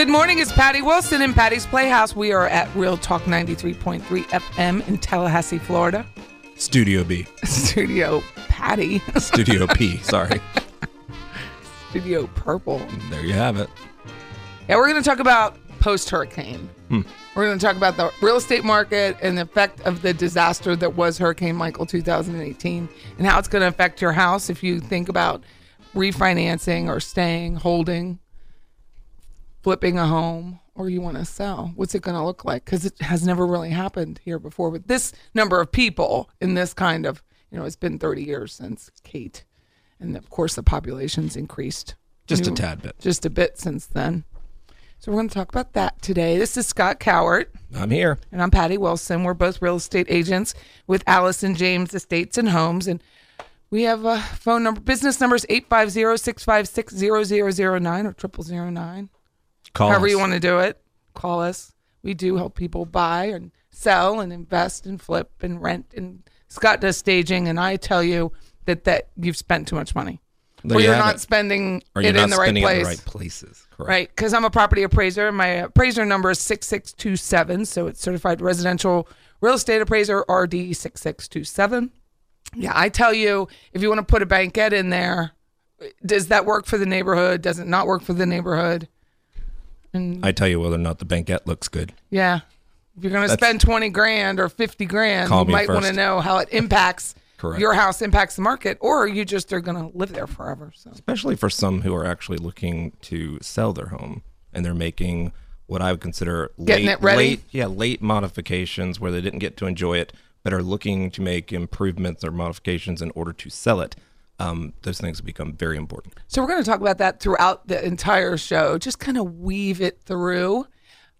Good morning, it's Patty Wilson in Patty's Playhouse. We are at Real Talk 93.3 FM in Tallahassee, Florida. Studio B. Studio Patty. Studio P. Sorry. Studio Purple. There you have it. Yeah, we're going to talk about post hurricane. Hmm. We're going to talk about the real estate market and the effect of the disaster that was Hurricane Michael 2018 and how it's going to affect your house if you think about refinancing or staying, holding, flipping a home, or you want to sell. What's it going to look like? Because it has never really happened here before with this number of people in this kind of, you know, it's been 30 years since Kate. And of course, the population's increased Just a New- tad bit. just a bit since then. So we're going to talk about that today. This is Scott Cowart I'm here. and I'm Patty Wilson. We're both real estate agents with Allison James Estates and Homes and we have a phone number business number is 850-656-0009 or 0009. Call However us. you want to do it, call us. We do help people buy and sell and invest and flip and rent and Scott does staging and I tell you that that you've spent too much money. There or you you're have not it. spending Or it not in the right place. in the right places. Correct. Right, because I'm a property appraiser. My appraiser number is 6627. So it's certified residential real estate appraiser, RD 6627. Yeah, I tell you, if you want to put a banquette in there, does that work for the neighborhood? Does it not work for the neighborhood? And I tell you whether or not the banquette looks good. yeah, if you're going to spend 20 grand or 50 grand, Call you me might want to first. know how it impacts Correct. your house, impacts the market, or you just are going to live there forever. So Especially for some who are actually looking to sell their home and they're making what I would consider Getting late, it ready? late, yeah, late modifications where they didn't get to enjoy it, but are looking to make improvements or modifications in order to sell it. Um, those things become very important. So we're going to talk about that throughout the entire show, just kind of weave it through.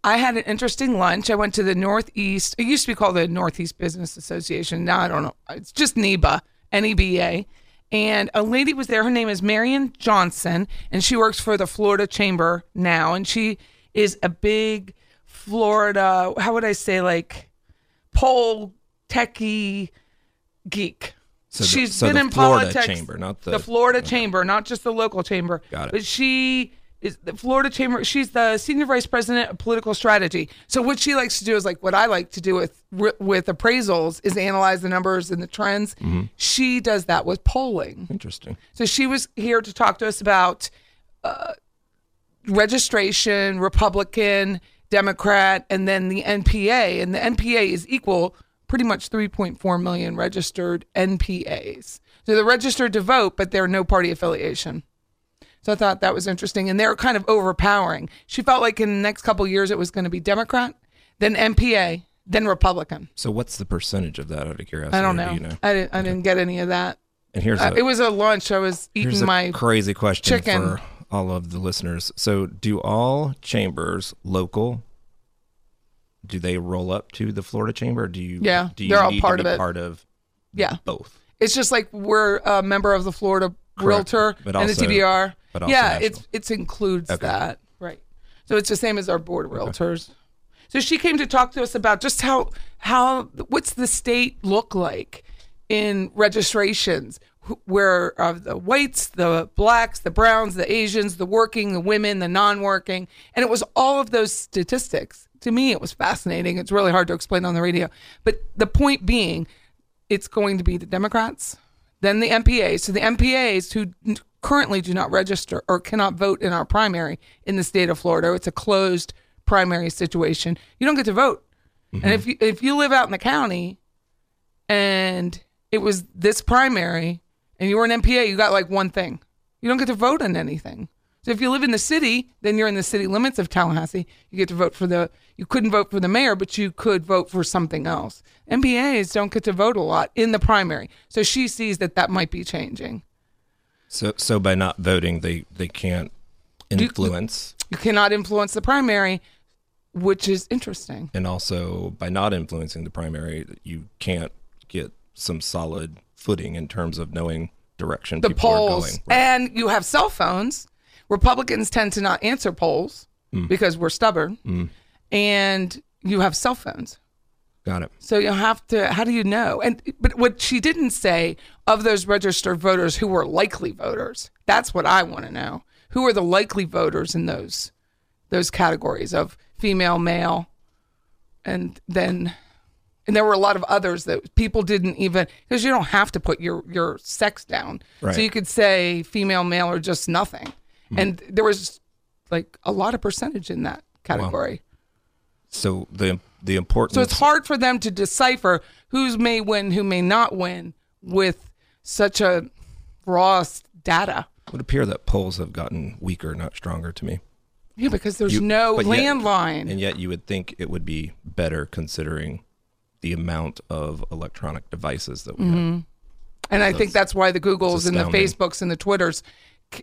I had an interesting lunch. I went to the Northeast. It used to be called the Northeast Business Association. Now I don't know. It's just NEBA, N E B A. And a lady was there. Her name is Marion Johnson, and she works for the Florida Chamber now. And she is a big Florida, how would I say, like pole techie geek. So the- She's so been the in Florida politics. chamber, not the- Florida chamber, not just the local chamber. Got it. But she is the Florida Chamber. She's the senior vice president of political strategy. So what she likes to do is like what I like to do with with appraisals is analyze the numbers and the trends. She does that with polling. Interesting. So she was here to talk to us about uh, registration, Republican, Democrat, and then the NPA. And the NPA is equal pretty much 3.4 million registered NPAs. So they're registered to vote, but they're no party affiliation. So I thought that was interesting. And they're kind of overpowering. She felt like in the next couple of years it was going to be Democrat, then NPA, then Republican. So what's the percentage of that out of curiosity? I don't Do know. you know? I, didn't, I didn't get any of that. And here's Uh, a, it was a lunch. I was eating a my crazy question chicken. for all of the listeners. So do all chambers local? Do they roll up to the Florida chamber? Or do you? Yeah, do you they're all part to of it. Part of Yeah. both. It's just like we're a member of the Florida Correct. Realtor But and also- the TBR. but also yeah, national. it's it's includes Okay. that. Right. So it's the same as our board of realtors. So she came to talk to us about just how how what's the state look like in registrations where uh, the whites, the blacks, the browns, the Asians, the working, the women, the non-working, and it was all of those statistics. To me, it was fascinating. It's really hard to explain on the radio, but the point being, it's going to be the Democrats, then the NPAs. So the NPAs who currently do not register or cannot vote in our primary in the state of Florida, it's a closed primary situation. You don't get to vote. And mm-hmm. if you if you live out in the county and it was this primary and you were an NPA, you got like one thing. You don't get to vote on anything. So if you live in the city, then you're in the city limits of Tallahassee. You get to vote for the. You couldn't vote for the mayor, but you could vote for something else. NPAs don't get to vote a lot in the primary, so she sees that that might be changing. So so by not voting, they they can't influence, You cannot influence the primary, which is interesting. and also by not influencing the primary, you can't get some solid footing in terms of knowing direction The people are polls, going. Right. and you have cell phones. Republicans tend to not answer polls Mm. because we're stubborn, and you have cell phones. Got it. So you have to. How do you know? And but what she didn't say of those registered voters who were likely voters. That's what I want to know. Who are the likely voters in those those categories of female, male, and then and there were a lot of others that people didn't even because you don't have to put your your sex down. Right. So you could say female, male, or just nothing. And there was like a lot of percentage in that category. So the the importance. So it's hard for them to decipher who's may win, who may not win with such a raw data. It would appear that polls have gotten weaker, not stronger to me. Yeah, because there's You- no yet- landline. and yet you would think it would be better considering the amount of electronic devices that we Mm-hmm. have. And I think that's why the Googles and the. Facebooks and the Twitters,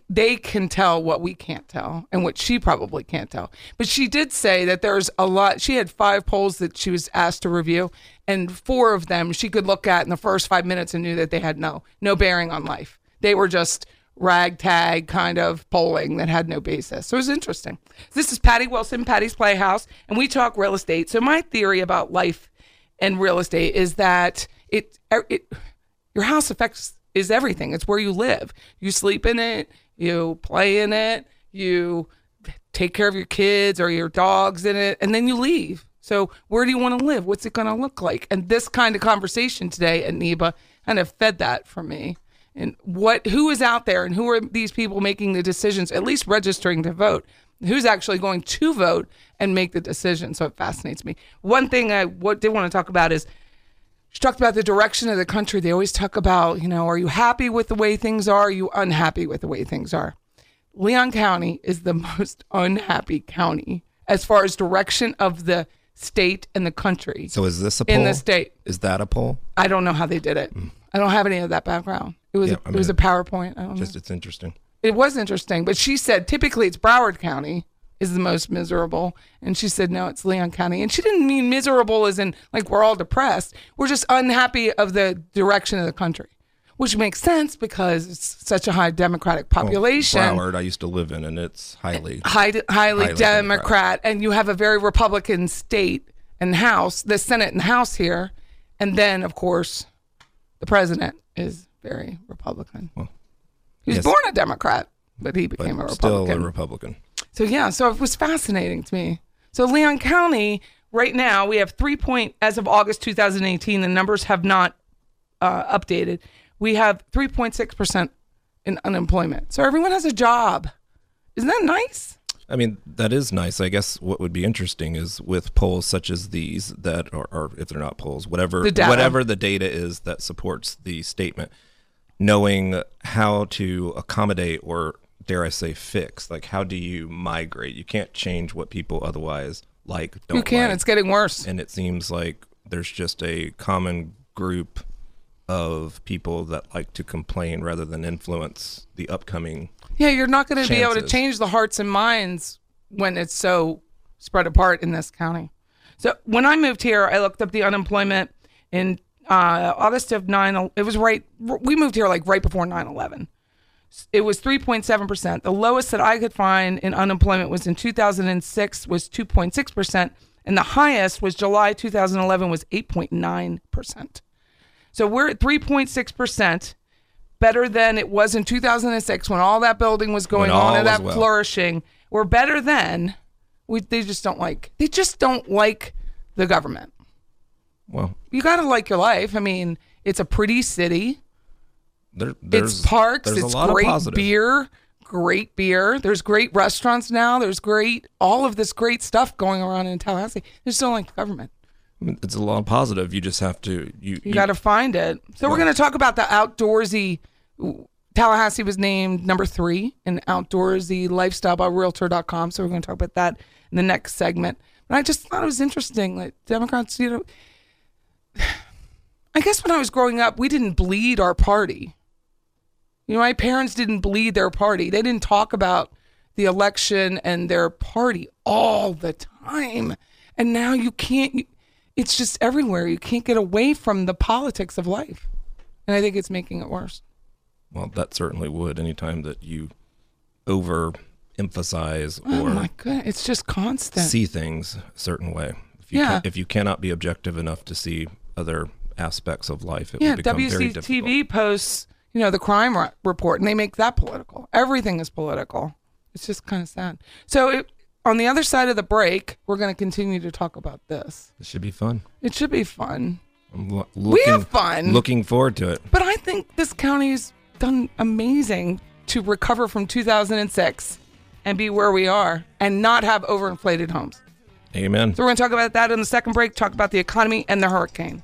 they can tell what we can't tell and what she probably can't tell. But she did say that there's a lot. She had five polls that she was asked to review, and four of them she could look at in the first five minutes and knew that they had no no bearing on life. They were just ragtag kind of polling that had no basis. So it was interesting. This is Patty Wilson, Patty's Playhouse, and we talk real estate. So my theory about life and real estate is that it er, it your house affects is everything. It's where you live. You sleep in it, you play in it, you take care of your kids or your dogs in it, and then you leave. So where do you want to live? What's it going to look like? And this kind of conversation today at NEBA kind of fed that for me. And what who is out there and who are these people making the decisions, at least registering to vote? Who's actually going to vote and make the decision? So it fascinates me. One thing I did want to talk about is she talked about the direction of the country. They always talk about, you know, are you happy with the way things are? Are you unhappy with the way things are? Leon County is the most unhappy county as far as direction of the state and the country. So is this a poll? In the state. Is that a poll? I don't know how they did it. Mm. I don't have any of that background. It was Yeah, a, I it was a PowerPoint. I don't Just know. it's interesting. It was interesting, but she said typically it's Broward County is the most miserable, and she said no, it's Leon County, and she didn't mean miserable as in like we're all depressed. We're just unhappy of the direction of the country, which makes sense because it's such a high Democratic oh, population. Broward, I used to live in, and it's highly. Eh, high, highly, Highly Democrat, Democrat. and you have a very Republican state and House, the Senate and House here, and then of course, the president is very Republican. he was yes. born a Democrat, but he but became a still a Republican. So yeah, so it was fascinating to me. So Leon County right now we have three point as of August 2018. The numbers have not uh, updated. We have 3.6 percent in unemployment. So everyone has a job. Isn't that nice? I mean, that is nice. I guess what would be interesting is with polls such as these that, are, or if they're not polls, whatever, The whatever the data is that supports the statement, knowing how to accommodate or dare I say fix, like how do you migrate? You can't change what people otherwise like. Don't you can. like. It's getting worse. and it seems like there's just a common group of people that like to complain rather than influence the upcoming. Yeah, you're not going to be able to change the hearts and minds when it's so spread apart in this county. So when I moved here, I looked up the unemployment in uh, August of 9. It was right, we moved here like right before 9 11. It was 3.7%. The lowest that I could find in unemployment was in 2006 was 2.6%. And the highest was July 2011 was 8.9%. So we're at 3.6%, better than it was in 2006 when all that building was going on and that well. flourishing. We're better than we they just don't like. They just don't like the government. Well, You got to like your life. I mean, it's a pretty city. There, there's it's parks, There's it's a lot great beer, great beer. There's great restaurants now. There's great all of this great stuff going around in Tallahassee. Just don't like the government. It's a lot of positive. You just have to you You got to find it. So we're going to talk about the outdoorsy. Tallahassee was named number three in outdoorsy lifestyle by Realtor.com. So we're going to talk about that in the next segment. But I just thought it was interesting. Like Democrats, you know, I guess when I was growing up, we didn't bleed our party. You know, my parents didn't bleed their party. They didn't talk about the election and their party all the time. And now you can't, it's just everywhere. You can't get away from the politics of life. And I think it's making it worse. Well, that certainly would. Anytime that you over emphasize Oh or my god, it's just constant. see things a certain way. If you Yeah. can, if you cannot be objective enough to see other aspects of life, it yeah, will become very difficult. WCTV posts, you know, the crime ri- report, and they make that political. Everything is political. It's just kind of sad. So, it, on the other side of the break, we're going to continue to talk about this. It should be fun. It should be fun. I'm lo- We have fun. Looking forward to it. But I think this county's done amazing to recover from 2006 and be where we are and not have overinflated homes. Amen. So we're going to talk about that in the second break, talk about the economy and the hurricane.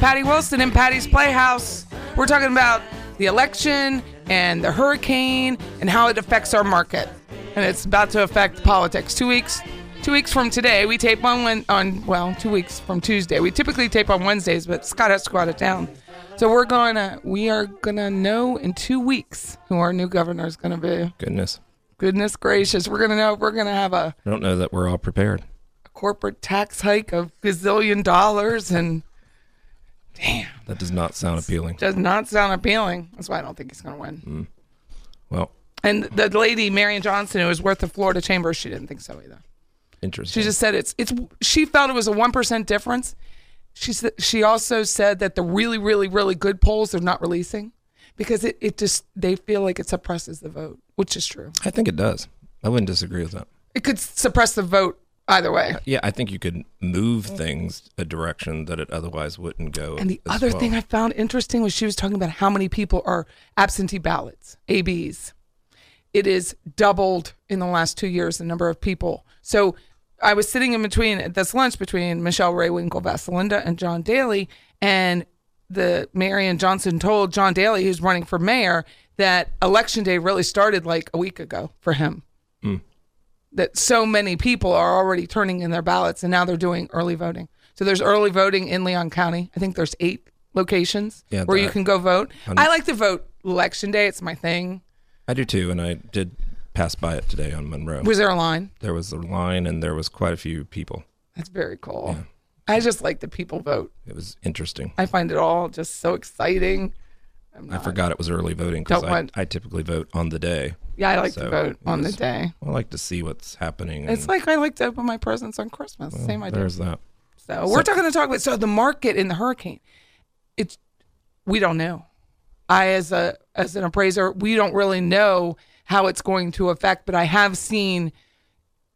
Patty Wilson in Patty's Playhouse. We're talking about the election and the hurricane and how it affects our market. And it's about to affect politics. Two weeks, two weeks from today, we tape on on well, two weeks from Tuesday. We typically tape on Wednesdays, but Scott has to go out of town. So we're going to we are gonna know in two weeks who our new governor is gonna be. Goodness. Goodness gracious, we're gonna know. We're gonna have a I don't know that we're all prepared. A corporate tax hike of gazillion dollars and That does not sound appealing. does not sound appealing. That's why I don't think he's going to win. Mm. Well, And the lady Marion Johnson, who was worth the Florida Chamber, she didn't think so either. interesting. She just said it's it's. She felt it was a one percent difference. She said she also said that the really really really good polls they're not releasing because it, it just they feel like it suppresses the vote, which is true. I think it does. I wouldn't disagree with that. It could suppress the vote either way. Uh, yeah, I think you could move things a direction that it otherwise wouldn't go. And the other well. thing I found interesting was she was talking about how many people are absentee ballots, ABs. It is doubled in the last two years, the number of people. So I was sitting in between at this lunch between Michelle Rehwinkel Vasilinda and John Dailey, and the Marion Johnson told John Dailey, who's running for mayor, that election day really started like a week ago for him. Hmm. That so many people are already turning in their ballots, and now they're doing early voting. So there's early voting in Leon County. I think there's eight locations Yeah, where you can go vote. I'm- I like to vote election day. It's my thing. I do too, and I did pass by it today on Monroe. Was there a line? there was a line, and there was quite a few people. That's very cool. I just like that people vote. It was interesting. I find it all just so exciting. I forgot it was early voting because Don't I, want- I typically vote on the day. Yeah, I like So to vote it on was- the day. I like to see what's happening. It's and- like I like to open my presents on Christmas. Same idea. There's that. So we're talking to talk about so the market in the hurricane. It's we don't know. I as a as an appraiser, we don't really know how it's going to affect, but I have seen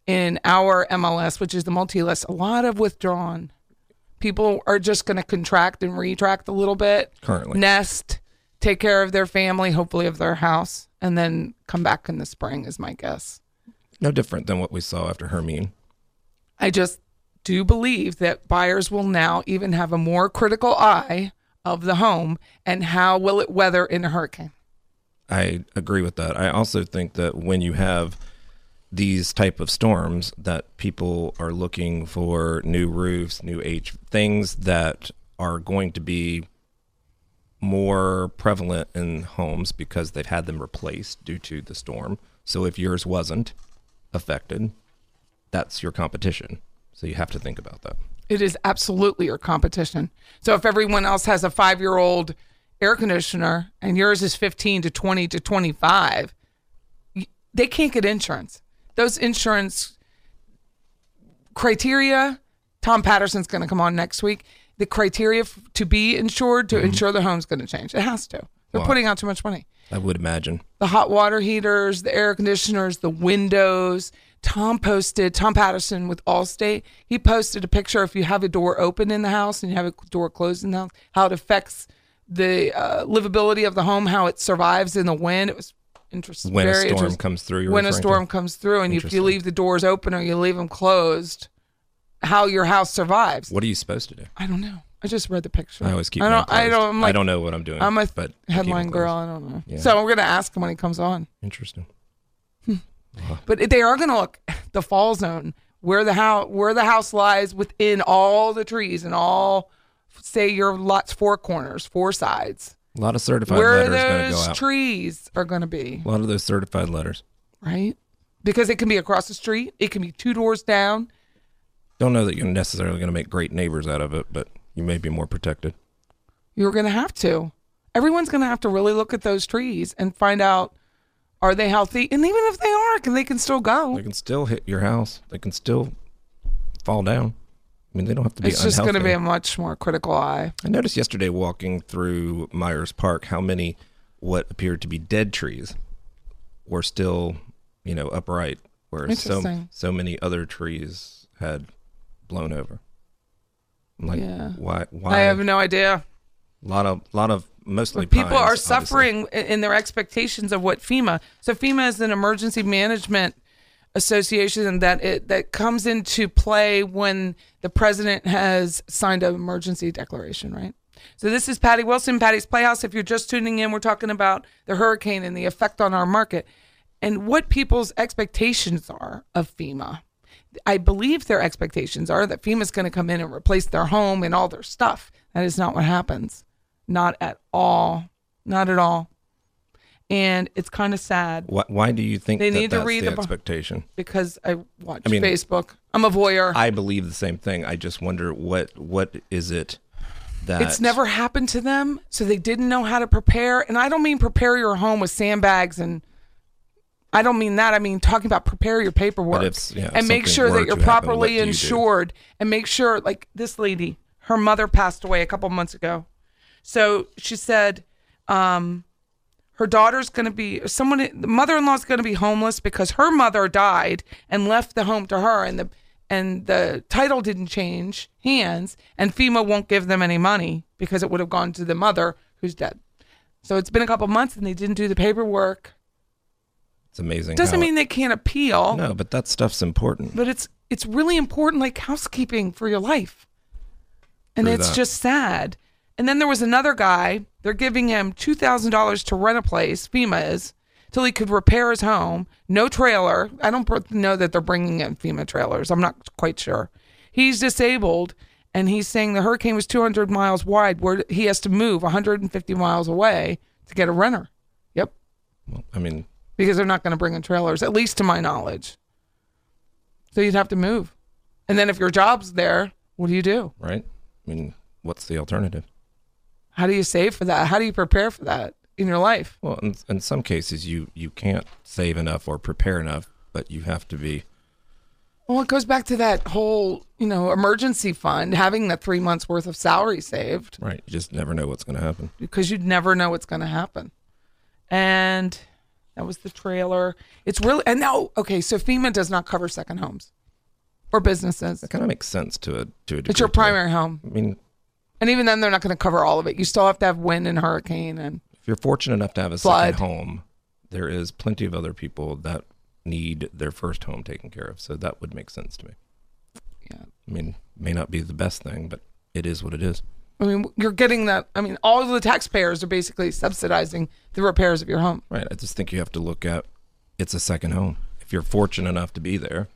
in our MLS, which is the multi list, a lot of withdrawn. People are just going to contract and retract a little bit, Currently. nest, take care of their family, hopefully of their house, and then come back in the spring. Is my guess. No different than what we saw after Hermine. I just do believe that buyers will now even have a more critical eye of the home and how will it weather in a hurricane. I agree with that. I also think that when you have these type of storms that people are looking for new roofs, new H things that are going to be more prevalent in homes because they've had them replaced due to the storm. So if yours wasn't affected, that's your competition. So you have to think about that. It is absolutely your competition. So if everyone else has a five year old air conditioner and yours is 15 to 20 to 25, they can't get insurance. Those insurance criteria, Tom Patterson's going to come on next week. The criteria f- to be insured, to insure the home's going to change. It has to. They're Wow. putting out too much money. I would imagine. the hot water heaters, the air conditioners, the windows. Tom posted, Tom Patterson with Allstate, he posted a picture if you have a door open in the house and you have a door closed in the house, how it affects the uh, livability of the home, how it survives in the wind. It was interesting. When a very storm interesting. comes through, you're when a referring to? storm comes through, and if you Interesting. leave the doors open or you leave them closed, how your house survives. What are you supposed to do? I don't know. I just read the picture. I always keep. I don't. I don't. Like, I don't know what I'm doing. I'm a but I headline closed. girl. I don't know. Yeah. So we're gonna ask him when he comes on. Interesting. Hmm. But they are going to look the fall zone where the house where the house lies within all the trees and all say your lot's four corners, four sides. A lot of certified where letters go those out. trees are going to be, a lot of those certified letters. right? Because it can be across the street, it can be two doors down. Don't know that you're necessarily going to make great neighbors out of it, but you may be more protected. You're going to have to. Everyone's going to have to really look at those trees and find out are they healthy, and even if they are, can they can still go. They can still hit your house. They can still fall down. I mean, they don't have to be It's just going to be a much more critical eye. I noticed yesterday walking through Myers Park how many what appeared to be dead trees were still, you know, upright, whereas so so many other trees had blown over. Like, Yeah. why? Why? I have no idea. a lot of, lot of mostly people pines, are suffering in their expectations of what FEMA. So FEMA is an emergency management association that it that comes into play when the president has signed an emergency declaration, right? So this is Patty Wilson, Patty's Playhouse. If you're just tuning in, we're talking about the hurricane and the effect on our market and what people's expectations are of FEMA. I believe their expectations are that FEMA's going to come in and replace their home and all their stuff. That is not what happens. Not at all. Not at all. And it's kind of sad Why, why do you think They that need to read the the expectation? because I watch I mean- Facebook. I'm a voyeur. I believe the same thing. I just wonder what what is it that it's never happened to them, so they didn't know how to prepare. And I don't mean prepare your home with sandbags and I don't mean that. I mean talking about prepare your paperwork yeah, and make sure that you're happen, properly do insured and make sure like this lady, her mother passed away a couple months ago. So she said um her daughter's going to be someone the mother-in-law's going to be homeless because her mother died and left the home to her and the and the title didn't change hands and FEMA won't give them any money because it would have gone to the mother who's dead. So it's been a couple months and they didn't do the paperwork. It's amazing. Doesn't mean they can't appeal, no, but that stuff's important. but it's it's really important like housekeeping for your life. And True it's that. just sad. And then there was another guy, they're giving him $2,000 to rent a place, FEMA is, till he could repair his home. No trailer. I don't know that they're bringing in FEMA trailers. I'm not quite sure. He's disabled and he's saying the hurricane was 200 miles wide, where he has to move 150 miles away to get a renter. Yep, Well, I mean, because they're not going to bring in trailers, at least to my knowledge. So you'd have to move, and then if your job's there, what do you do? right? I mean, what's the alternative? How do you save for that? How do you prepare for that in your life? Well, in, in some cases, you you can't save enough or prepare enough, but you have to be Well, it goes back to that whole, you know, emergency fund, having the three months worth of salary saved. right. You just never know what's going to happen. because you'd never know what's going to happen. And that was the trailer. It's really and now okay. So FEMA does not cover second homes or businesses. That kind of makes sense to a to a degree. It's your primary home, I mean, and even then, they're not going to cover all of it. You still have to have wind and hurricane, and if you're fortunate enough to have a Flood. second home, there is plenty of other people that need their first home taken care of. So that would make sense to me. Yeah. I mean, may not be the best thing, but it is what it is. I mean, you're getting that. I mean, all of the taxpayers are basically subsidizing the repairs of your home. Right. I just think you have to look at it's a second home. If you're fortunate enough to be there,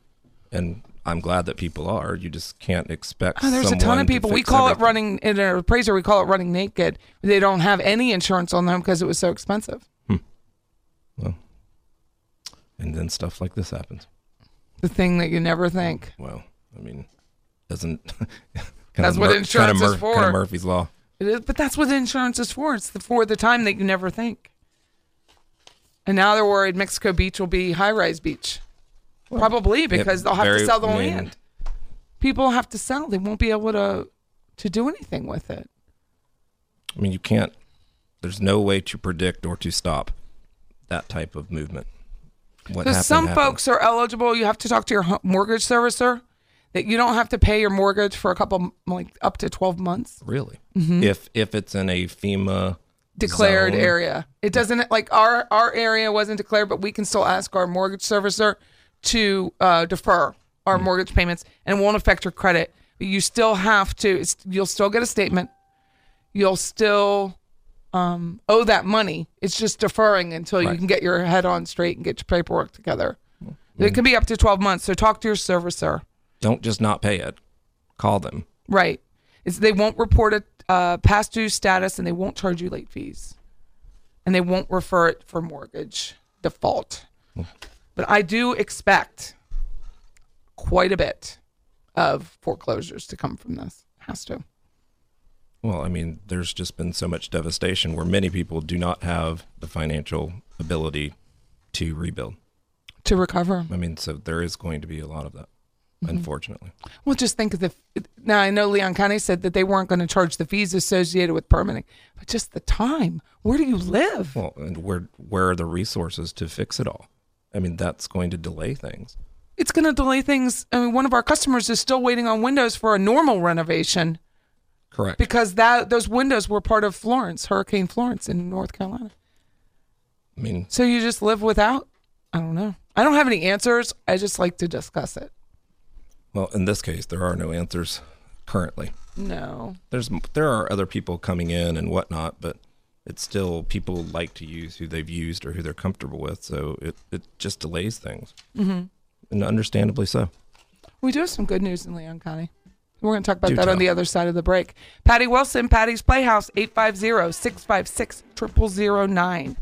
and I'm glad that people are, you just can't expect. Oh, there's a ton of to people. We fix call it running in an appraiser. We call it running naked. They don't have any insurance on them because it was so expensive. Hmm. Well, and then stuff like this happens. The thing that you never think. Well, I mean, doesn't. kind That's what Mur- insurance kind of is Kind for. of Murphy's law. Is, but that's what insurance is for. It's the, for the time that you never think. And now they're worried Mexico Beach will be high rise beach. Probably because they'll have very- to sell the I mean- land. People have to sell. They won't be able to to do anything with it. I mean, you can't. There's no way to predict or to stop that type of movement. What happened, some happened. folks are eligible. You have to talk to your mortgage servicer that you don't have to pay your mortgage for a couple like up to 12 months really, if if it's in a FEMA declared zone, area. It doesn't like our our area wasn't declared, but we can still ask our mortgage servicer to uh, defer our mortgage payments, and it won't affect your credit. But you still have to. It's, you'll still get a statement. You'll still um, owe that money. It's just deferring until you can get your head on straight and get your paperwork together. It can be up to 12 months. So talk to your servicer. Don't just not pay it. Call them. Right. It's, they won't report a uh, past due status and they won't charge you late fees. And they won't refer it for mortgage default. But I do expect quite a bit of foreclosures to come from this. Has to. Well, I mean, there's just been so much devastation where many people do not have the financial ability to rebuild. To recover. I mean, so there is going to be a lot of that, Mm-hmm. unfortunately. Well, just think of the. Now, I know Leon County said that they weren't going to charge the fees associated with permitting, but just the time. Where do you live? Well, and where where are the resources to fix it all? I mean, that's going to delay things. it's going to delay things. I mean, one of our customers is still waiting on windows for a normal renovation Correct. because that those windows were part of Florence, Hurricane Florence in North Carolina. I mean, So you just live without? I don't know. I don't have any answers. I just like to discuss it. Well, in this case, there are no answers currently. No. There's there are other people coming in and whatnot, but it's still people like to use who they've used or who they're comfortable with. So it it just delays things, mm-hmm. and understandably so. We do have some good news in Leon County. We're going to talk about Do that on the other side of the break. Patty Wilson, Patty's Playhouse, 850 656 0009.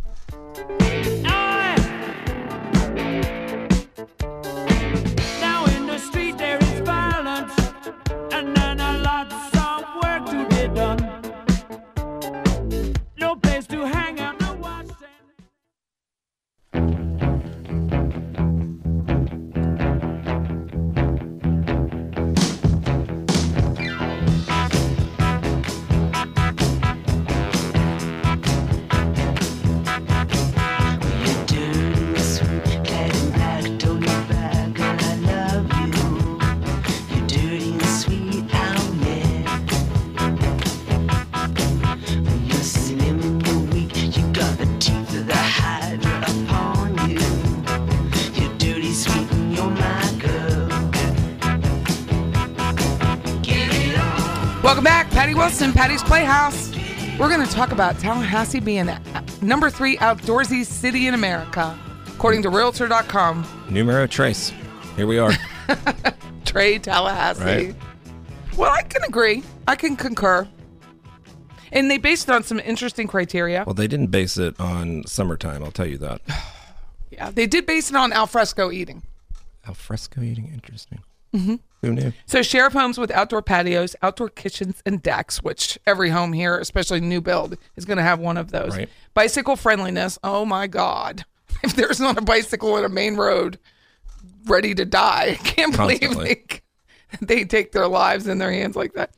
Welcome back, Patty Wilson, Patty's Playhouse. We're going to talk about Tallahassee being the number three outdoorsy city in America, according to Realtor.com. Numero trace. Here we are. Trey Tallahassee. Right. Well, I can agree. I can concur. And they based it on some interesting criteria. Well, they didn't base it on summertime. I'll tell you that. Yeah, they did base it on alfresco eating. Alfresco eating, interesting. Mm-hmm. Who knew? So share of homes with outdoor patios, outdoor kitchens, and decks, which every home here, especially new build, is going to have one of those. Right. Bicycle friendliness. Oh my God. If there's not a bicycle on a main road ready to die, I can't believe they, they take their lives in their hands like that.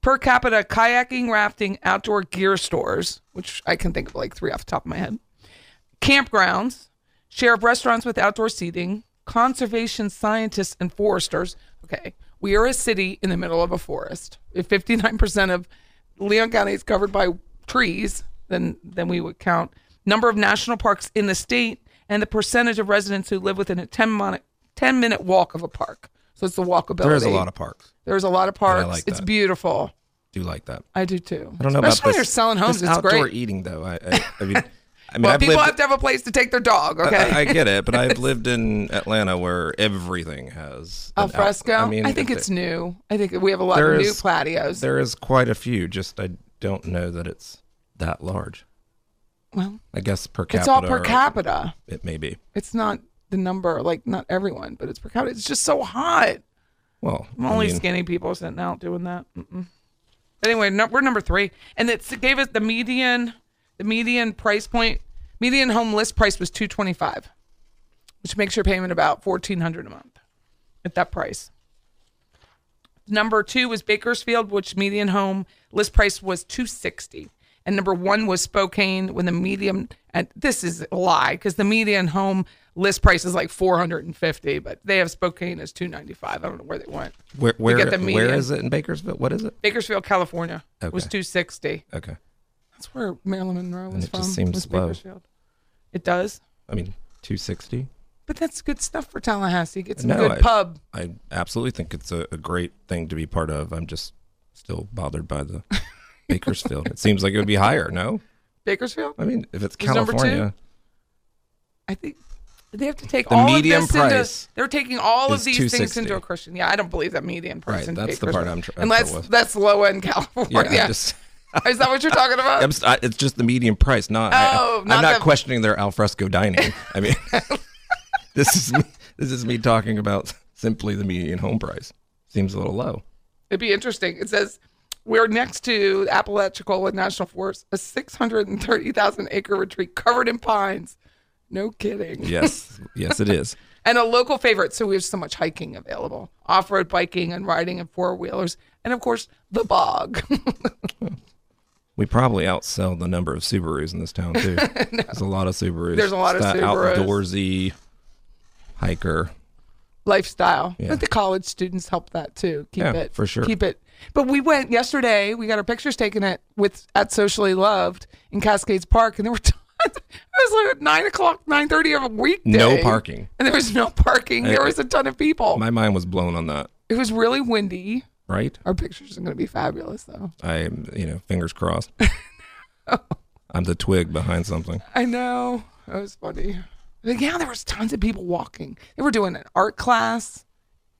Per capita kayaking, rafting, outdoor gear stores, which I can think of like three off the top of my head. Campgrounds, share of restaurants with outdoor seating, conservation scientists and foresters. Okay, we are a city in the middle of a forest. If 59% of Leon County is covered by trees, then then we would count number of national parks in the state and the percentage of residents who live within a 10 minute 10 minute walk of a park. So it's the walkability. There is a lot of parks. There's a lot of parks. like it's beautiful. Do you like that. I do too. I don't know Especially about when this, you're selling homes. this It's outdoor great. eating though. I, I, I mean, I mean, well, I've people lived, have to have a place to take their dog. Okay. I, I get it, but I've lived in Atlanta where everything has an Al out- fresco. I mean, think it's it- new. I think we have a lot of new is- patios. There is quite a few. Just I don't know that it's that large. well, I guess per capita. it's all per capita. It may be. It's not the number, like not everyone, but it's per capita. It's just so hot. Well, Only I mean, skinny people sitting out doing that. Mm-mm. Anyway, no, we're number three, and it gave us the median. The median price point, median home list price was two twenty five, which makes your payment about fourteen hundred a month at that price. Number two was Bakersfield, which median home list price was two sixty, and number one was Spokane, when the median and this is a lie because the median home list price is like four hundred and fifty, but they have Spokane as two ninety five. I don't know where they went. where where, median. is it in Bakersfield? What is it? Bakersfield, California was 260. Okay. That's where Marilyn Monroe was it from. just seems low. Bakersfield. It does, I mean, two sixty. but that's good stuff for Tallahassee. Some No, good I- pub. I absolutely think it's a, a great thing to be part of. I'm just still bothered by the Bakersfield. It seems like it would be higher. No, Bakersfield. I mean if it's Is? California, I think they have to take The all median of this into- price They're taking all of these things into a question. Yeah, I don't believe that median price. Right, that's the part. I'm tr- I'm that's low end yeah, California. I just. Is that what you're talking about? I'm, I- it's just the median price, not. Oh, I, not am not the- questioning their alfresco dining. I mean, this is me, this is me talking about simply the median home price. Seems a little low. It'd be interesting. It says we're next to Apalachicola National Forest, a 630,000 acre retreat covered in pines. No kidding. Yes, yes, it is. And a local favorite. So we have so much hiking available off road biking and riding and four wheelers. And of course, the bog. We probably outsell the number of Subarus in this town too. There's a lot of Subarus. There's a lot It's of that Subarus. outdoorsy hiker. lifestyle. Yeah. But the college students help that too. Keep Yeah, it for sure. Keep it. But we went yesterday. We got our pictures taken at with at Socially Loved in Cascades Park, and there were tons. It was like at nine o'clock, nine thirty of a weekday. No parking. and there was no parking. There was a ton of people. My mind was blown on that. it was really windy. Right? Our pictures are going to be fabulous, though. I, you know, fingers crossed. I'm the twig behind something. I know. That was funny. But yeah, there was tons of people walking. They were doing an art class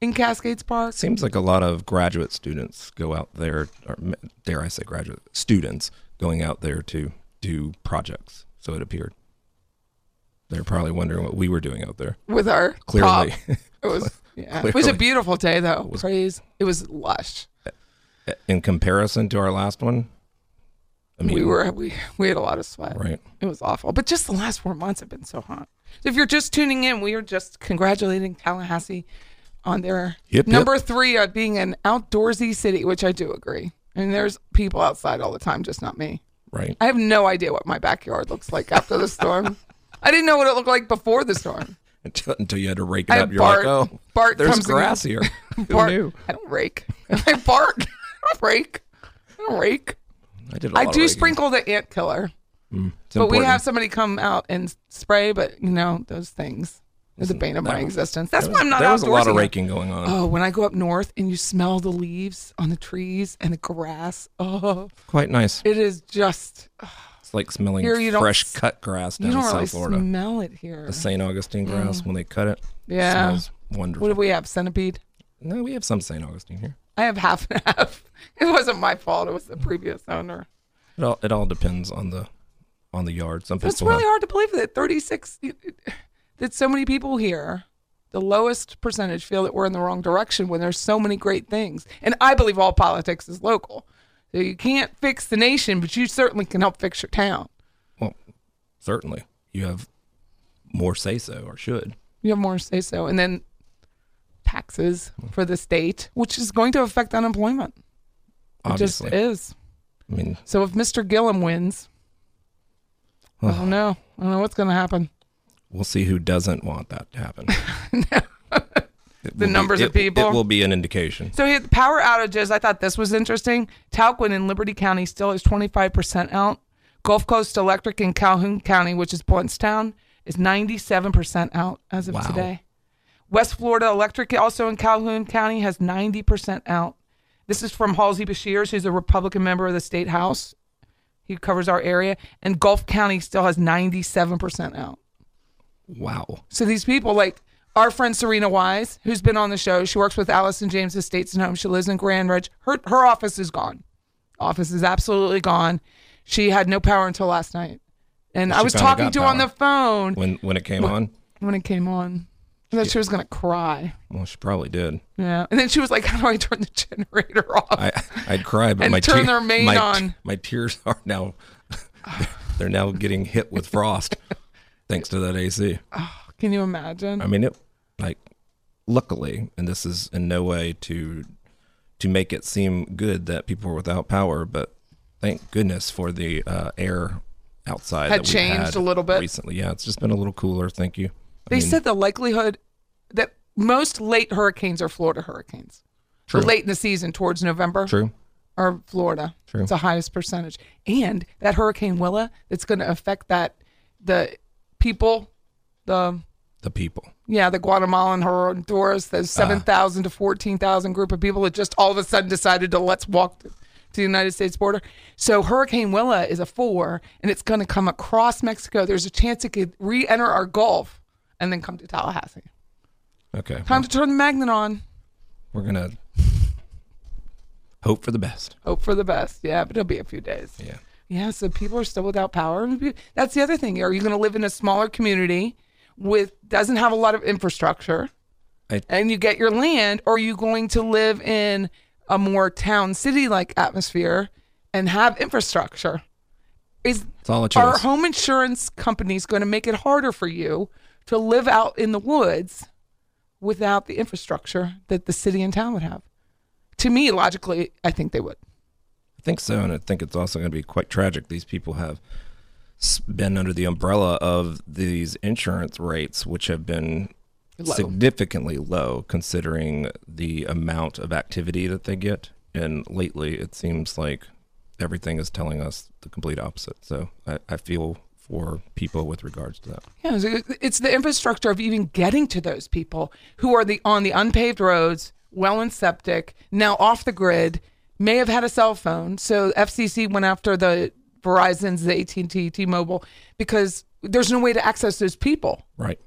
in Cascades Park. Seems like a lot of graduate students go out there, or dare I say, graduate students going out there to do projects. So it appeared. They're probably wondering what we were doing out there. with our Clearly, prop. It was yeah. It was a beautiful day though. Praise. It was lush. in comparison to our last one, I mean, we were we we had a lot of sweat. right. It was awful. But just the last four months have been so hot. So if you're just tuning in, we are just congratulating Tallahassee on their yep. number three of being an outdoorsy city, which I do agree. I mean, there's people outside all the time, just not me. Right. I have no idea what my backyard looks like after the storm. I didn't know what it looked like before the storm. Until, until you had to rake it I up. You're Bart- like, oh, Bart there's comes in- grass here. Bart? I don't rake. I Bart. I don't rake. I don't rake. I did. A I do sprinkle the ant killer, mm, It's but we have somebody come out and spray. But you know those things are the bane of my existence. That's why I'm not There was a lot of raking going on. Oh, when I go up north and you smell the leaves on the trees and the grass, oh, Quite nice. it is just It's like smelling Here you fresh cut grass you down don't in really South Florida. smell it here. The St. Augustine mm. grass when they cut it. Yeah. Smells wonderful. What do we have? Centipede. No, we have some St. Augustine here. I have half and half. It wasn't my fault. It was the previous owner. It all it all depends on the on the yard. Some It's really have, hard to believe that 36, that so many people here, the lowest percentage feel that we're in the wrong direction when there's so many great things. And I believe all politics is local. So you can't fix the nation, but you certainly can help fix your town. well, certainly you have more say so or should. You have more say so. And then taxes hmm. for the state, which is going to affect unemployment. It Obviously, just is. I mean, So if Mr. Gillum wins, I don't know. I don't know what's going to happen. we'll see who doesn't want that to happen. It The will be- numbers of people? It will be an indication. So here, power outages. I thought this was interesting. Talquin in Liberty County still is 25% out. Gulf Coast Electric in Calhoun County, which is Blountstown, is 97% out as of Wow. today. West Florida Electric, also in Calhoun County, has 90% out. This is from Halsey Beshears, who's a Republican member of the state house. He covers our area. And Gulf County still has 97% out. Wow. So these people, like our friend Serena Wise, who's been on the show, she works with Allison James Estates and Home. She lives in Grand Ridge. Her her office is gone. Office is absolutely gone. She had no power until last night, and I was talking to her on the phone When when it came on, when it came on. I thought she was gonna cry. well, she probably did. Yeah, and then she was like, "How do I turn the generator off?" I I'd cry, but my turn tear- their main my, on. My tears are now they're now getting hit with frost thanks to that AC. Oh, can you imagine? I mean, it luckily, and this is in no way to to make it seem good that people were without power, but thank goodness for the uh, air outside Had that changed had a little bit. recently. Yeah, it's just been a little cooler. Thank you. I they mean, said the likelihood that most late hurricanes are Florida hurricanes. True. Late in the season, towards November. true. or Florida. True. It's the highest percentage. And that Hurricane Willa that's going to affect that the people, the The people. Yeah, the Guatemalan Honduras, Ah. the 7,000 to 14,000 group of people that just all of a sudden decided to let's walk to, to the United States border. So Hurricane Willa is a four and it's going to come across Mexico. There's a chance it could re-enter our Gulf and then come to Tallahassee. Okay. Time to turn the magnet on. We're gonna hope for the best. Hope for the best. Yeah, but it'll be a few days. Yeah. Yeah, so people are still without power. That's the other thing. Are you going to live in a smaller community with doesn't have a lot of infrastructure, I- and you get your land, or are you going to live in a more town city like atmosphere and have infrastructure? Is It's all a are home insurance companies going to make it harder for you to live out in the woods without the infrastructure that the city and town would have? To me, logically, I think they would. I think so, and I think it's also going to be quite tragic. These people have been under the umbrella of these insurance rates, which have been Low. significantly low considering the amount of activity that they get. And lately, it seems like everything is telling us the complete opposite. So I, I feel for people with regards to that. Yeah, it's- it's the infrastructure of even getting to those people who are the on the unpaved roads, well and septic, now off the grid, may have had a cell phone. So FCC went after the Verizon's, the AT and T, T-Mobile, because there's no way to access those people Right.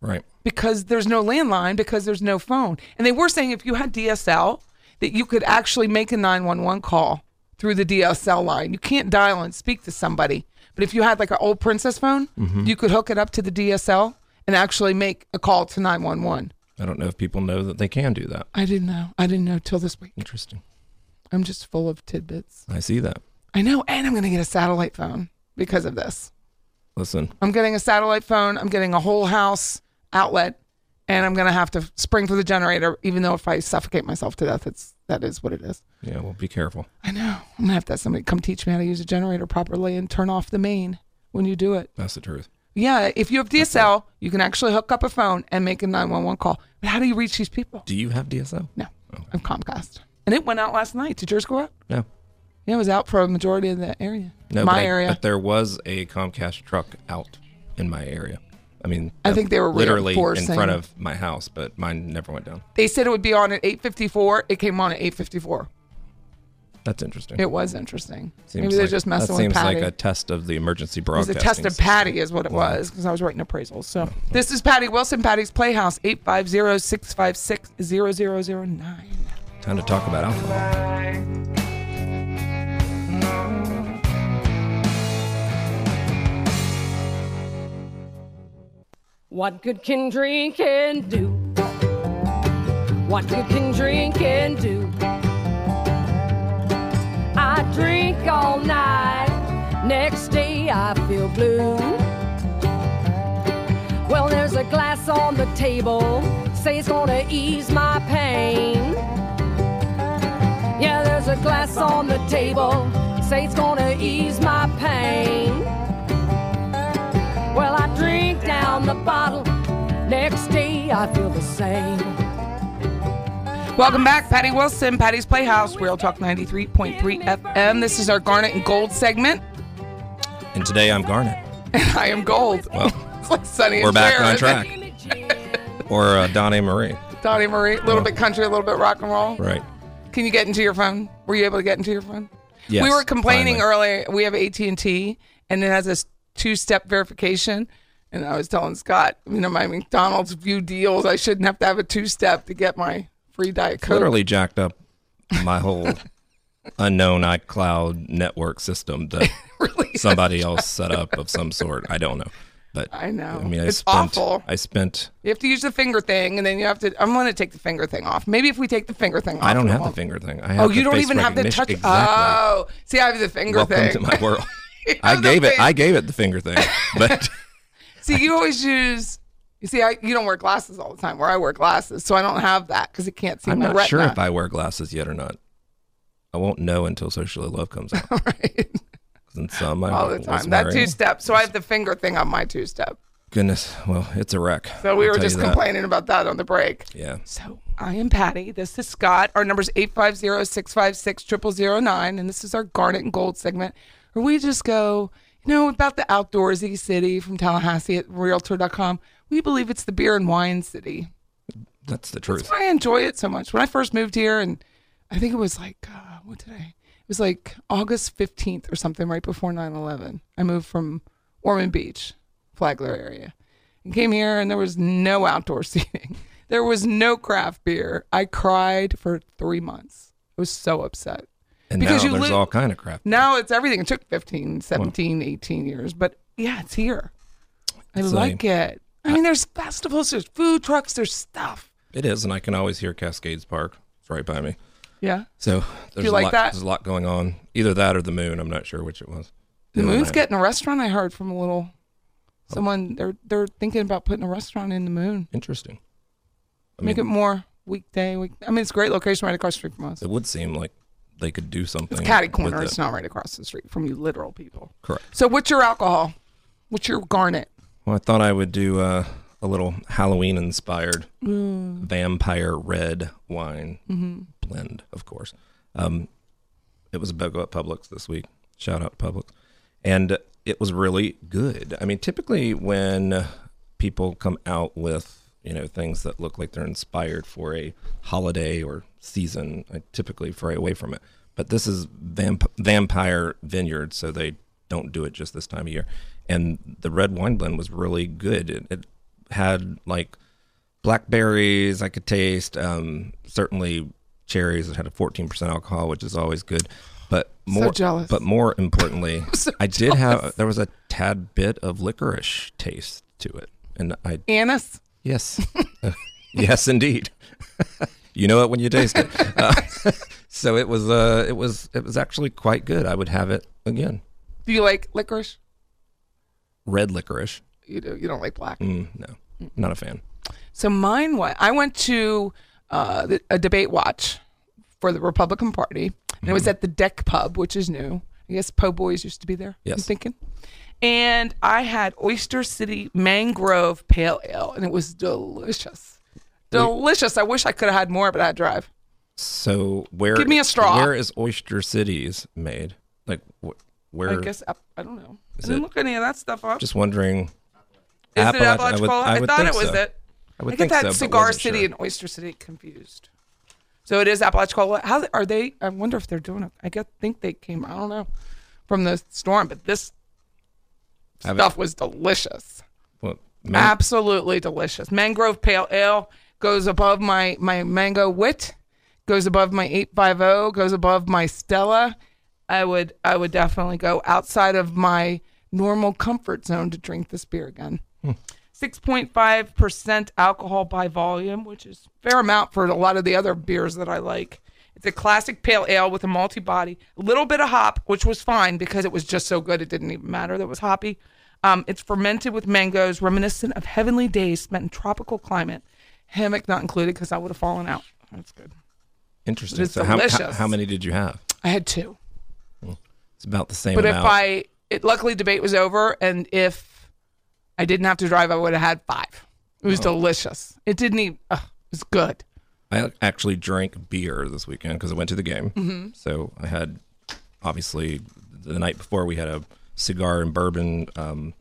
Right. because there's no landline because there's no phone. And they were saying if you had DSL, that you could actually make a 911 call through the DSL line. You can't dial and speak to somebody, but if you had like an old Princess phone, mm-hmm. you could hook it up to the DSL and actually make a call to 911. I don't know if people know that they can do that. I didn't know. I didn't know till this week. Interesting. I'm just full of tidbits. I see that. I know, and I'm going to get a satellite phone because of this. Listen, I'm getting a satellite phone. I'm getting a whole house outlet, and I'm going to have to spring for the generator. Even though if I suffocate myself to death, it's that is what it is. yeah, well, be careful. I know. I'm gonna have to have somebody come teach me how to use a generator properly and turn off the main when you do it. That's the truth. Yeah, if you have DSL, you can actually hook up a phone and make a 911 call. But how do you reach these people? Do you have DSL? No, I'm Comcast, and it went out last night. Did yours go out? No. Yeah, it was out for a majority of the area. No, my but I- area. But there was a Comcast truck out in my area. I mean, I think they were literally in front of my house, but mine never went down. they said it would be on at 8:54. It came on at 8:54. That's interesting. It was interesting. Seems Maybe they're like- just messing that with seems like a test of the emergency It was a test of system. Patty, is what it Wow. was, because I was writing appraisals. So this is Patty Wilson, Patty's Playhouse, 850-656-0009. Time to talk about alcohol. What good can drinking do? What good can drinking do? I drink all night, next day I feel blue. Well, there's a glass on the table, say it's gonna ease my pain. Yeah, there's a glass on the table, say it's gonna ease my pain. Well, I drink down the bottle. Next day, I feel the same. Welcome back, Patty Wilson, Patty's Playhouse, Real Talk 93.3 FM. This is our Garnet and Gold segment. And today I'm Garnet. And I am Gold. Well, it's like Sonny we're and back Cher, on track. Or uh, Donny Marie. Donny Marie, a little Oh. bit country, a little bit rock and roll. Right. Can you get into your phone? Were you able to get into your phone? Yes, we were complaining finally. earlier. We have AT and T, and it has this two-step verification. And I was telling Scott, you know, my McDonald's view deals, I shouldn't have to have a two-step to get my free diet coke. Literally jacked up my whole unknown iCloud network system that Really? somebody else set up of some sort. I don't know. But I know. I mean, I It's spent, awful. I spent. You have to use the finger thing, and then you have to. I'm going to take the finger thing off. Maybe if we take the finger thing off, I don't have the finger thing. I oh, have Oh, you don't even have the touch. Exactly. Oh, see, I have the finger Welcome thing. to my world. I gave it. I gave it the finger thing, but See, you always use. You see, I, you don't wear glasses all the time. Where I wear glasses, so I don't have that because it can't see I'm my not sure if I wear glasses yet or not. I won't know until Socially Love comes out. right. And some I all the time. That two step. So I have the finger thing on my two step. Goodness, well, it's a wreck. So we I'll were just complaining about that on the break. Yeah. So I am Patty. This is Scott. Our number is 850-656-0009. And this is our Garnet and Gold segment where we just go, you know, about the outdoorsy city from Tallahassee at Realtor.com. We believe it's the beer and wine city. That's the truth. That's why I enjoy it so much. When I first moved here, and I think it was like, uh, what did I? It was like August 15th or something right before 9 11. I moved from Ormond Beach, Flagler area, and came here, and there was no outdoor seating. There was no craft beer. I cried for three months. I was so upset. And Because now you there's li- all kind of crap. Now it's everything. It took 15, 17, 18 years, but yeah, it's here. I It's uh, like it. I mean, there's festivals, there's food trucks, there's stuff. It is, and I can always hear Cascades Park. It's right by me. Yeah. So there's a like lot, that? There's a lot going on. Either that or the moon. I'm not sure which it was. The other Moon's getting a restaurant. I heard from a little oh. someone. They're they're thinking about putting a restaurant in the Moon. interesting. I Make mean, it more weekday. Week. I mean, it's a great location right across the street from us. it would seem like they could do something. It's catty corner. It's not right across the street from you, literal people. Correct. So, what's your alcohol? What's your garnet? Well, I thought I would do uh, a little Halloween inspired vampire red wine Mm-hmm. blend, of course. Um, it was a BOGO at Publix this week. Shout out to Publix. And it was really good. I mean, typically when people come out with, you know, things that look like they're inspired for a holiday or season, I typically fray away from it. But this is vamp- Vampire Vineyard, so they don't do it just this time of year. And the red wine blend was really good. It, it had like blackberries I could taste. Um, certainly cherries. It had a 14% alcohol, which is always good. But more, jealous. but more importantly, so I did have there was a tad bit of licorice taste to it, and I Anise. Yes, Uh, yes indeed. you know it when you taste it. Uh, so it was uh, it was it was actually quite good. I would have it again. Do you like licorice? Red licorice. You do. You don't like black. Mm, no, not a fan. So mine was I went to uh, the, a debate watch for the Republican Party, and it was Mm-hmm. at the Deck Pub, which is new. I guess Po Boys used to be there. I'm Yes. thinking. And I had Oyster City Mangrove Pale Ale, and it was delicious. Delicious. I wish I could have had more, but I had to drive. So where? Give me a straw. Where is Oyster Cities made? Like wh- where? I guess I, I don't know. Is I didn't it- look any of that stuff up. Just wondering. Is it I would- I, I thought it was so. it. I would I get think that so, Cigar City sure. and Oyster City confused. So it is Apalachicola. How are they? I wonder if they're doing it. I guess think they came. I don't know from the storm, but this Have it- stuff was delicious. Well, man- Absolutely delicious. Mangrove Pale Ale goes above my my mango wit, goes above my 850, goes above my Stella. I would I would definitely go outside of my normal comfort zone to drink this beer again. Hmm. 6.5% alcohol by volume, which is fair amount for a lot of the other beers that I like. It's a classic pale ale with a malty body, a little bit of hop, which was fine because it was just so good it didn't even matter that it was hoppy. Um, it's fermented with mangoes, reminiscent of heavenly days spent in tropical climate. Hammock not included because I would have fallen out. That's good. Interesting. So how, how, how many did you have? I had two. It's about the same But if. I, it luckily debate was over, and if I didn't have to drive, I would have had five. It was Oh. delicious. It didn't even. ugh, it was good. I actually drank beer this weekend because I went to the game. Mhm. So I had, obviously, the night before we had a cigar and bourbon um,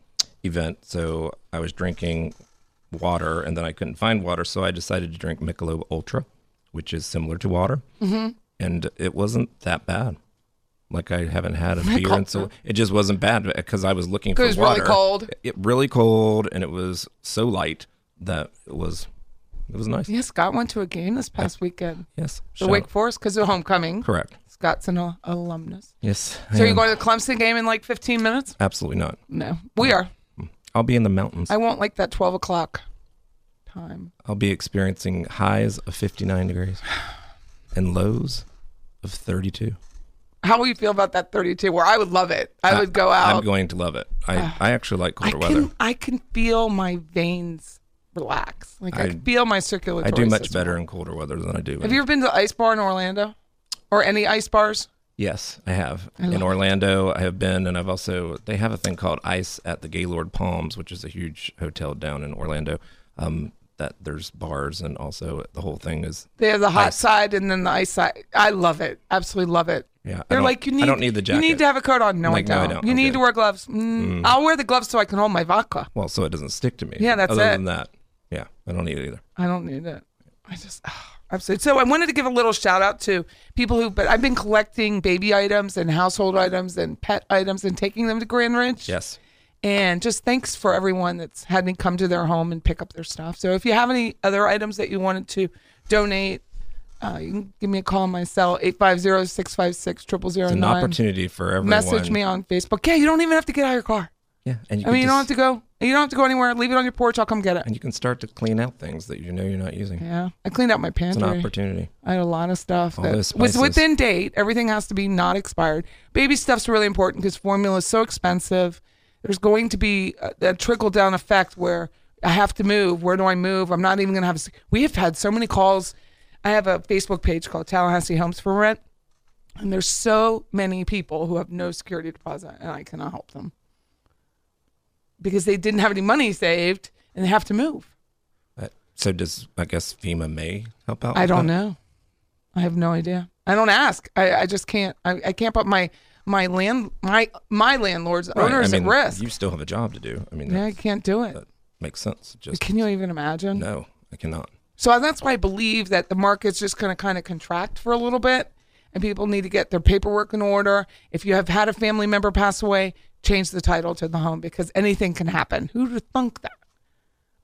event. So I was drinking water, and then I couldn't find water, so I decided to drink Michelob Ultra, which is similar to water, Mhm. and it wasn't that bad. Like I haven't had a beer, and so it just wasn't bad because I was looking for 'Cause it was really water. cold. It really cold, and it was so light that it was it was nice. Yeah, Scott went to a game this past weekend. Yes, The Wake out. Forest because of homecoming. Correct. Scott's an al- alumnus. Yes. So I you am. going to the Clemson game in like 15 minutes? Absolutely not. No, we are. I'll be in the mountains. I won't like that 12 o'clock time. I'll be experiencing highs of 59 degrees and lows of 32. How will you feel about that 32? Where I would love it. I would go out. I'm going to love it. I, ah. I actually like I colder can, weather. I can feel my veins relax. Like I, I- can feel my circulatory. I do much system. better in colder weather than I do. Have in- you ever been to the ice bar in Orlando, or any ice bars? Yes, I have. I in it. Orlando, I have been, and I've also they have a thing called Ice at the Gaylord Palms, which is a huge hotel down in Orlando. Um, that there's bars and also the whole thing is They have the hot ice. side and then the ice side. I love it. Absolutely love it. Yeah, They're don't- like you need. I don't need the jacket. You need to have a coat on. No, Like, I no, I don't. don't. You I'm need good. to wear gloves. Mm, Mm. I'll wear the gloves so I can hold my vodka. well, so it doesn't stick to me. Yeah, that's Other it. than that, yeah, I don't need it either. I don't need it. I just ah, absolutely. So I wanted to give a little shout out to people who, but I've been collecting baby items and household items and pet items and taking them to Grand Ridge. Yes. And just thanks for everyone that's had me come to their home and pick up their stuff. So if you have any other items that you wanted to donate, uh, you can give me a call on my cell, 850-656-0009. It's an opportunity for everyone. Message me on Facebook. Yeah, you don't even have to get out of your car. Yeah, and you I mean, you don't have to go. You don't have to go anywhere. Leave it on your porch. I'll come get it. and you can start to clean out things that you know you're not using. Yeah, I cleaned out my pantry. It's an opportunity. I had a lot of stuff All that those was spices. within date. Everything has to be not expired. Baby stuff's really important because formula is so expensive. There's going to be a, a trickle down effect where I have to move. Where do I move? I'm not even going to have. A, we have had so many calls. I have a Facebook page called Tallahassee Homes for Rent, and there's so many people who have no security deposit, and I cannot help them because they didn't have any money saved and they have to move. Uh, So does I guess FEMA may help out? I don't that? know. I have no idea. I don't ask. I, I just can't. I, I can't put my my land my my landlord's Right, owners I mean, at risk. You still have a job to do. I mean, yeah, I can't do it. makes sense. Just Can you even imagine? no, I cannot. So that's why I believe that the market's just going to kind of contract for a little bit, and people need to get their paperwork in order. If you have had a family member pass away, change the title to the home because anything can happen. Who'd have thunk that?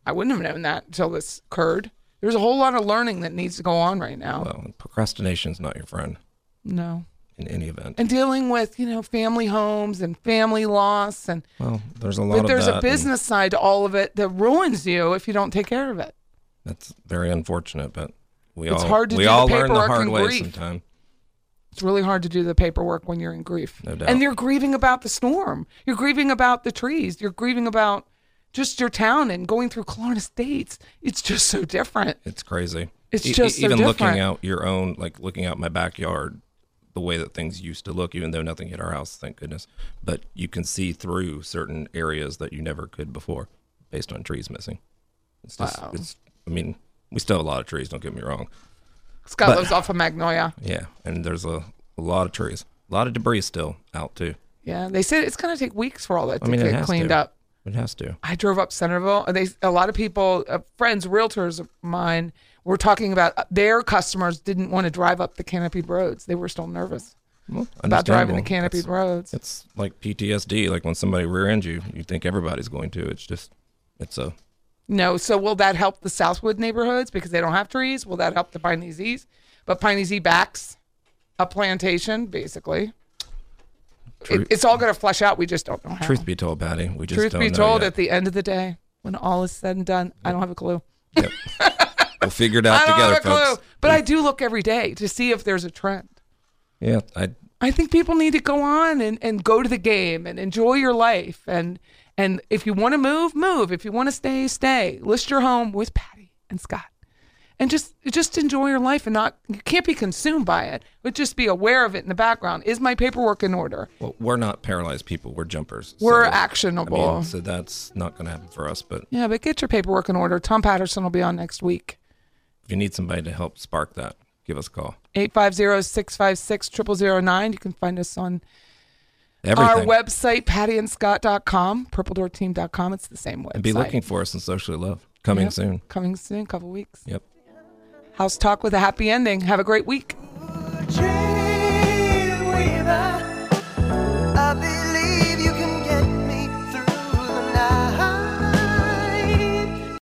I wouldn't have known that until this occurred. There's a whole lot of learning that needs to go on right now. Well, procrastination's not your friend no. in any event. and dealing with you know family homes and family loss and Well, there's a lot but there's a business side to all of it that ruins you if you don't take care of it That's very unfortunate, but we It's all hard to we all learn the hard way grief. sometime. It's really hard to do the paperwork when you're in grief No doubt. and you're grieving about the storm you're grieving about the trees you're grieving about just your town and going through Killearn Estates it's just so different It's crazy. It's E- just so even looking out your own, like looking out my backyard, the way that things used to look, even though nothing hit our house, thank goodness. But you can see through certain areas that you never could before, based on trees missing. It's just, Wow. it's. I mean, we still have a lot of trees. Don't get me wrong. Scott But- lives off of Magnolia Yeah, and there's a, a lot of trees, a lot of debris still out too. yeah they said it's going to take weeks for all that I to mean, get cleaned to. up It has to. I drove up Centerville. and They a lot of people, uh, friends, realtors of mine, We're talking about uh, their customers didn't want to drive up the canopied roads. They were still nervous Well, about driving the canopied That's- roads. It's like PTSD. Like when somebody rear ends you, you think everybody's going to. It's just, it's a No, so will that help the Southwood neighborhoods because they don't have trees? Will that help the Piney Z's? But Piney Z backs a plantation, basically. It, it's all going to flush out. We just don't know how. truth be told, Patty. We just Truth be told, yet. at the end of the day, when all is said and done, I don't have a clue. Yep. we'll figure it out I don't together, have a clue. folks. But I do look every day to see if there's a trend. Yeah, I I think people need to go on and, and go to the game and enjoy your life. And and if you want to move, move. If you want to stay, stay. List your home with Patty and Scott. And just just enjoy your life and not you can't be consumed by it, but just be aware of it in the background. Is my paperwork in order? well, we're not paralyzed people. We're jumpers. We're So, I actionable. mean, so that's not going to happen for us. But Yeah, but get your paperwork in order. Tom Patterson will be on next week. if you need somebody to help spark that, give us a call. 850-656-0009. You can find us on Everything. Our website, pattyandscott.com, purpledoorteam.com. It's the same website. And be looking for us in Socially Love. Coming yep. soon. Coming soon, couple weeks. Yep. House Talk with a happy ending. Have a great week.